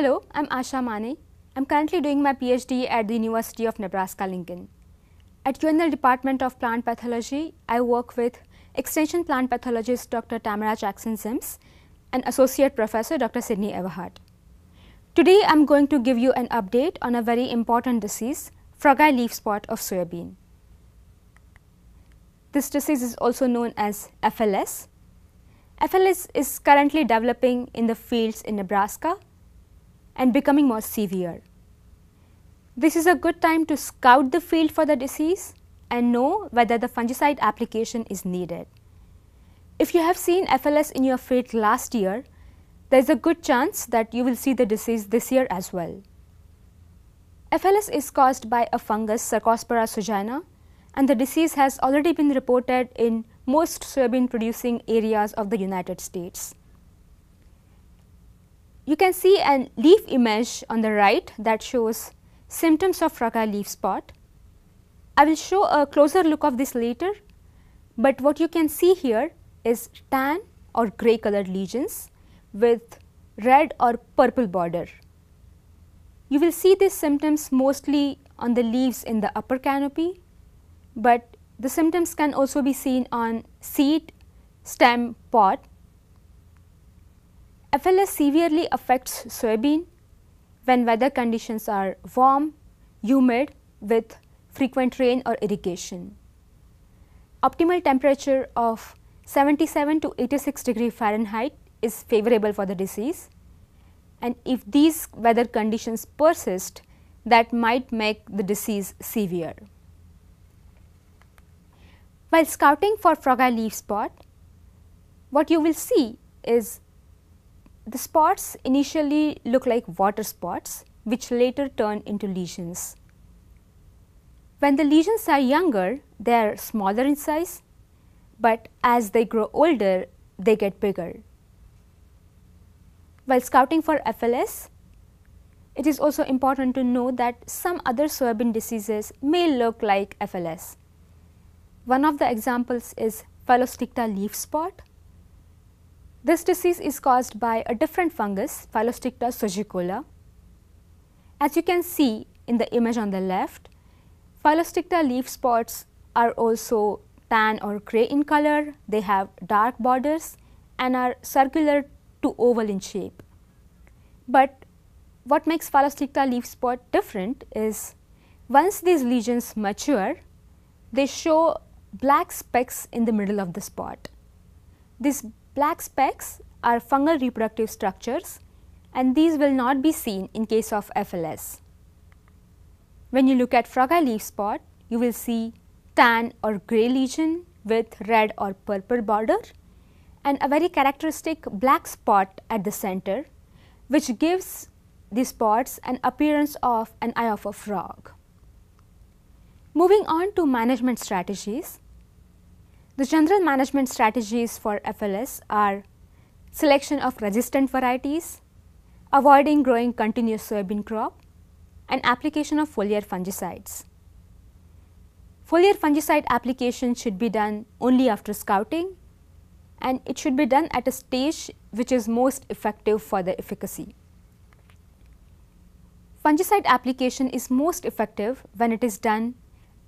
Hello, I'm Asha Mane. I'm currently doing my PhD at the University of Nebraska Lincoln. At UNL Department of Plant Pathology, I work with Extension Plant Pathologist Dr. Tamra Jackson-Ziems and Associate Professor Dr. Sydney Everhart. Today, I'm going to give you an update on a very important disease, frogeye leaf spot of soybean. This disease is also known as FLS. FLS is currently developing in the fields in Nebraska and becoming more severe. This is a good time to scout the field for the disease and know whether the fungicide application is needed. If you have seen FLS in your field last year, there is a good chance that you will see the disease this year as well. FLS is caused by a fungus Cercospora sojina and the disease has already been reported in most soybean producing areas of the United States. You can see a leaf image on the right that shows symptoms of frogeye leaf spot. I will show a closer look of this later, but what you can see here is tan or grey colored lesions with red or purple border. You will see these symptoms mostly on the leaves in the upper canopy, but the symptoms can also be seen on seed, stem, pod FLS severely affects soybean when weather conditions are warm, humid with frequent rain or irrigation. Optimal temperature of 77 to 86 degree Fahrenheit is favorable for the disease and if these weather conditions persist that might make the disease severe. While scouting for frogeye leaf spot, what you will see is the spots initially look like water spots which later turn into lesions. When the lesions are younger, they are smaller in size, but as they grow older, they get bigger. While scouting for FLS, it is also important to know that some other soybean diseases may look like FLS. One of the examples is Phyllosticta leaf spot, this disease is caused by a different fungus, Phyllosticta sojicola. As you can see in the image on the left, Phyllosticta leaf spots are also tan or gray in color, they have dark borders and are circular to oval in shape. But what makes Phyllosticta leaf spot different is once these lesions mature, they show black specks in the middle of the spot. These Black specks are fungal reproductive structures and these will not be seen in case of FLS. When you look at frogeye leaf spot, you will see tan or grey lesion with red or purple border and a very characteristic black spot at the center which gives the spots an appearance of an eye of a frog. Moving on to management strategies, the general management strategies for FLS are selection of resistant varieties, avoiding growing continuous soybean crop and application of foliar fungicides. Foliar fungicide application should be done only after scouting and it should be done at a stage which is most effective for the efficacy. Fungicide application is most effective when it is done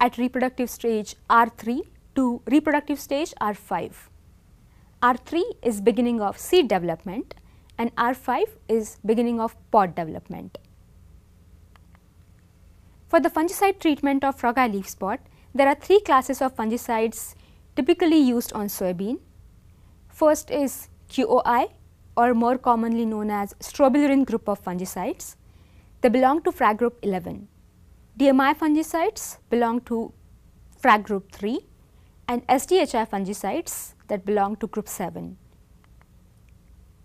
at reproductive stage R3 to reproductive stage R5. R3 is beginning of seed development and R5 is beginning of pod development. For the fungicide treatment of frogeye leaf spot, there are three classes of fungicides typically used on soybean. First is QOI or more commonly known as strobilurin group of fungicides. They belong to FRAC group 11. DMI fungicides belong to FRAC group 3 and SDHI fungicides that belong to group 7.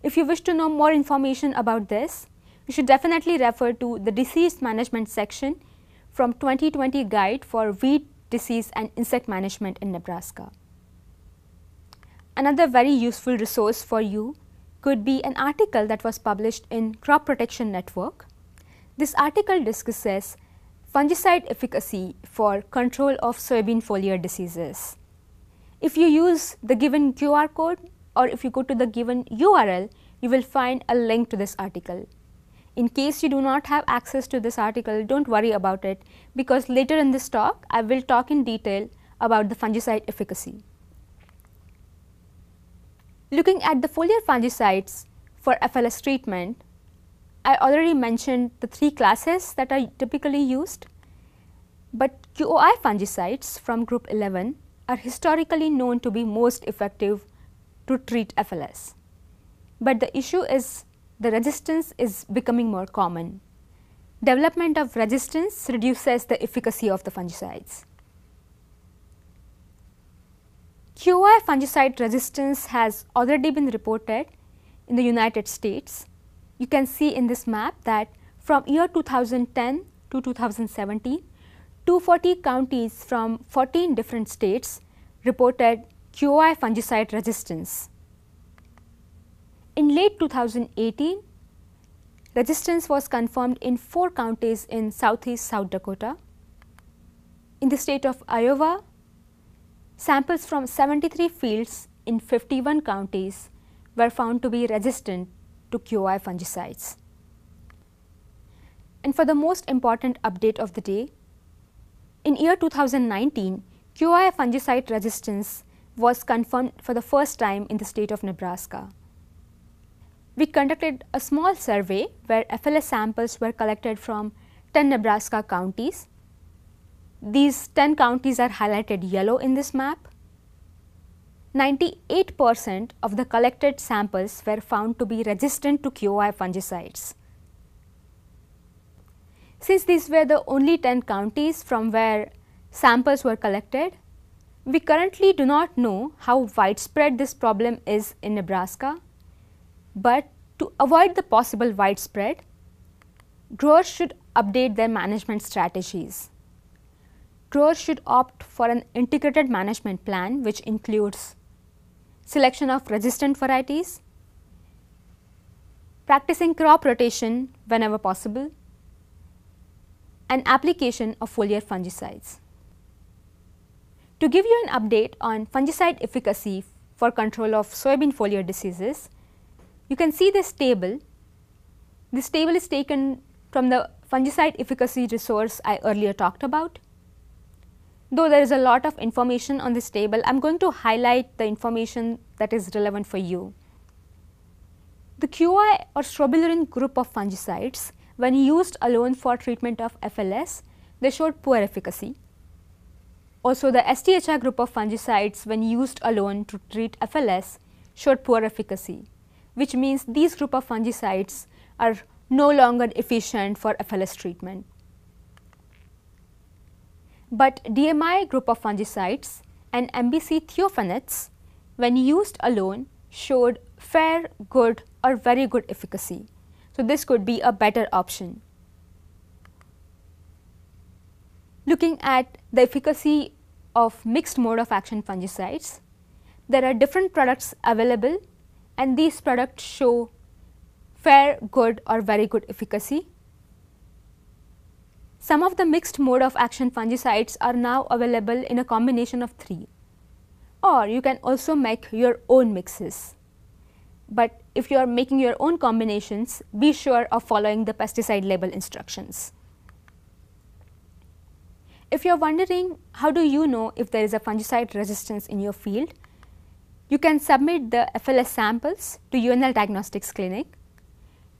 If you wish to know more information about this, you should definitely refer to the disease management section from 2020 guide for weed disease and insect management in Nebraska. Another very useful resource for you could be an article that was published in Crop Protection Network. This article discusses fungicide efficacy for control of soybean foliar diseases. If you use the given QR code or if you go to the given URL, you will find a link to this article. In case you do not have access to this article, don't worry about it because later in this talk, I will talk in detail about the fungicide efficacy. Looking at the foliar fungicides for FLS treatment, I already mentioned the three classes that are typically used, but QOI fungicides from group 11 are historically known to be most effective to treat FLS. But the issue is the resistance is becoming more common. Development of resistance reduces the efficacy of the fungicides. QOI fungicide resistance has already been reported in the United States. You can see in this map that from year 2010 to 2017, 240 counties from 14 different states reported QOI fungicide resistance. In late 2018, resistance was confirmed in four counties in southeast South Dakota. In the state of Iowa, samples from 73 fields in 51 counties were found to be resistant to QOI fungicides. And for the most important update of the day, in year 2019, QOI fungicide resistance was confirmed for the first time in the state of Nebraska we conducted a small survey where FLS samples were collected from 10 Nebraska counties. These 10 counties are highlighted yellow in this map. 98 percent of the collected samples were found to be resistant to QOI fungicides. Since these were the only 10 counties from where samples were collected, we currently do not know how widespread this problem is in Nebraska but to avoid the possible widespread, growers should update their management strategies. Growers should opt for an integrated management plan which includes selection of resistant varieties, practicing crop rotation whenever possible, and application of foliar fungicides. To give you an update on fungicide efficacy for control of soybean foliar diseases, you can see this table. This table is taken from the fungicide efficacy resource I earlier talked about. Though there is a lot of information on this table, I am going to highlight the information that is relevant for you. The QI or strobilurin group of fungicides, when used alone for treatment of FLS, they showed poor efficacy. Also, the SDHI group of fungicides, when used alone to treat FLS, showed poor efficacy which means these group of fungicides are no longer efficient for FLS treatment. But DMI group of fungicides and MBC thiophanates when used alone showed fair, good or very good efficacy. So, this could be a better option. Looking at the efficacy of mixed mode of action fungicides, there are different products available and these products show fair, good or very good efficacy. Some of the mixed mode of action fungicides are now available in a combination of three or you can also make your own mixes. But if you are making your own combinations, be sure of following the pesticide label instructions. If you are wondering how do you know if there is a fungicide resistance in your field, you can submit the FLS samples to UNL Diagnostics Clinic.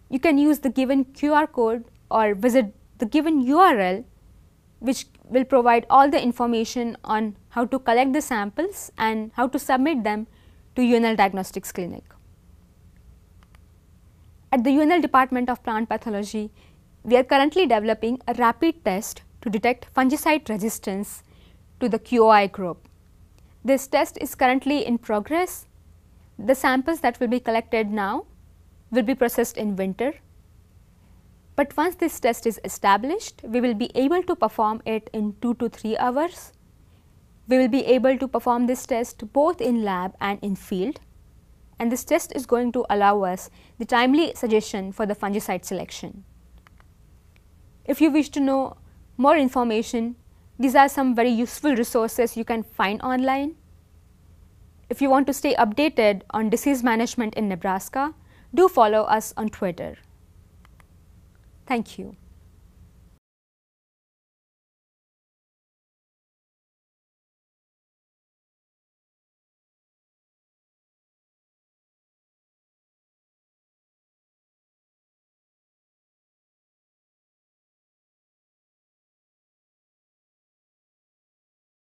You can use the given QR code or visit the given URL which will provide all the information on how to collect the samples and how to submit them to UNL Diagnostics Clinic. At the UNL Department of Plant Pathology, we are currently developing a rapid test to detect fungicide resistance to the QOI group. This test is currently in progress. The samples that will be collected now will be processed in winter. But once this test is established, we will be able to perform it in 2 to 3 hours. We will be able to perform this test both in lab and in field. And this test is going to allow us the timely suggestion for the fungicide selection. If you wish to know more information, these are some very useful resources you can find online. If you want to stay updated on disease management in Nebraska, do follow us on Twitter. Thank you.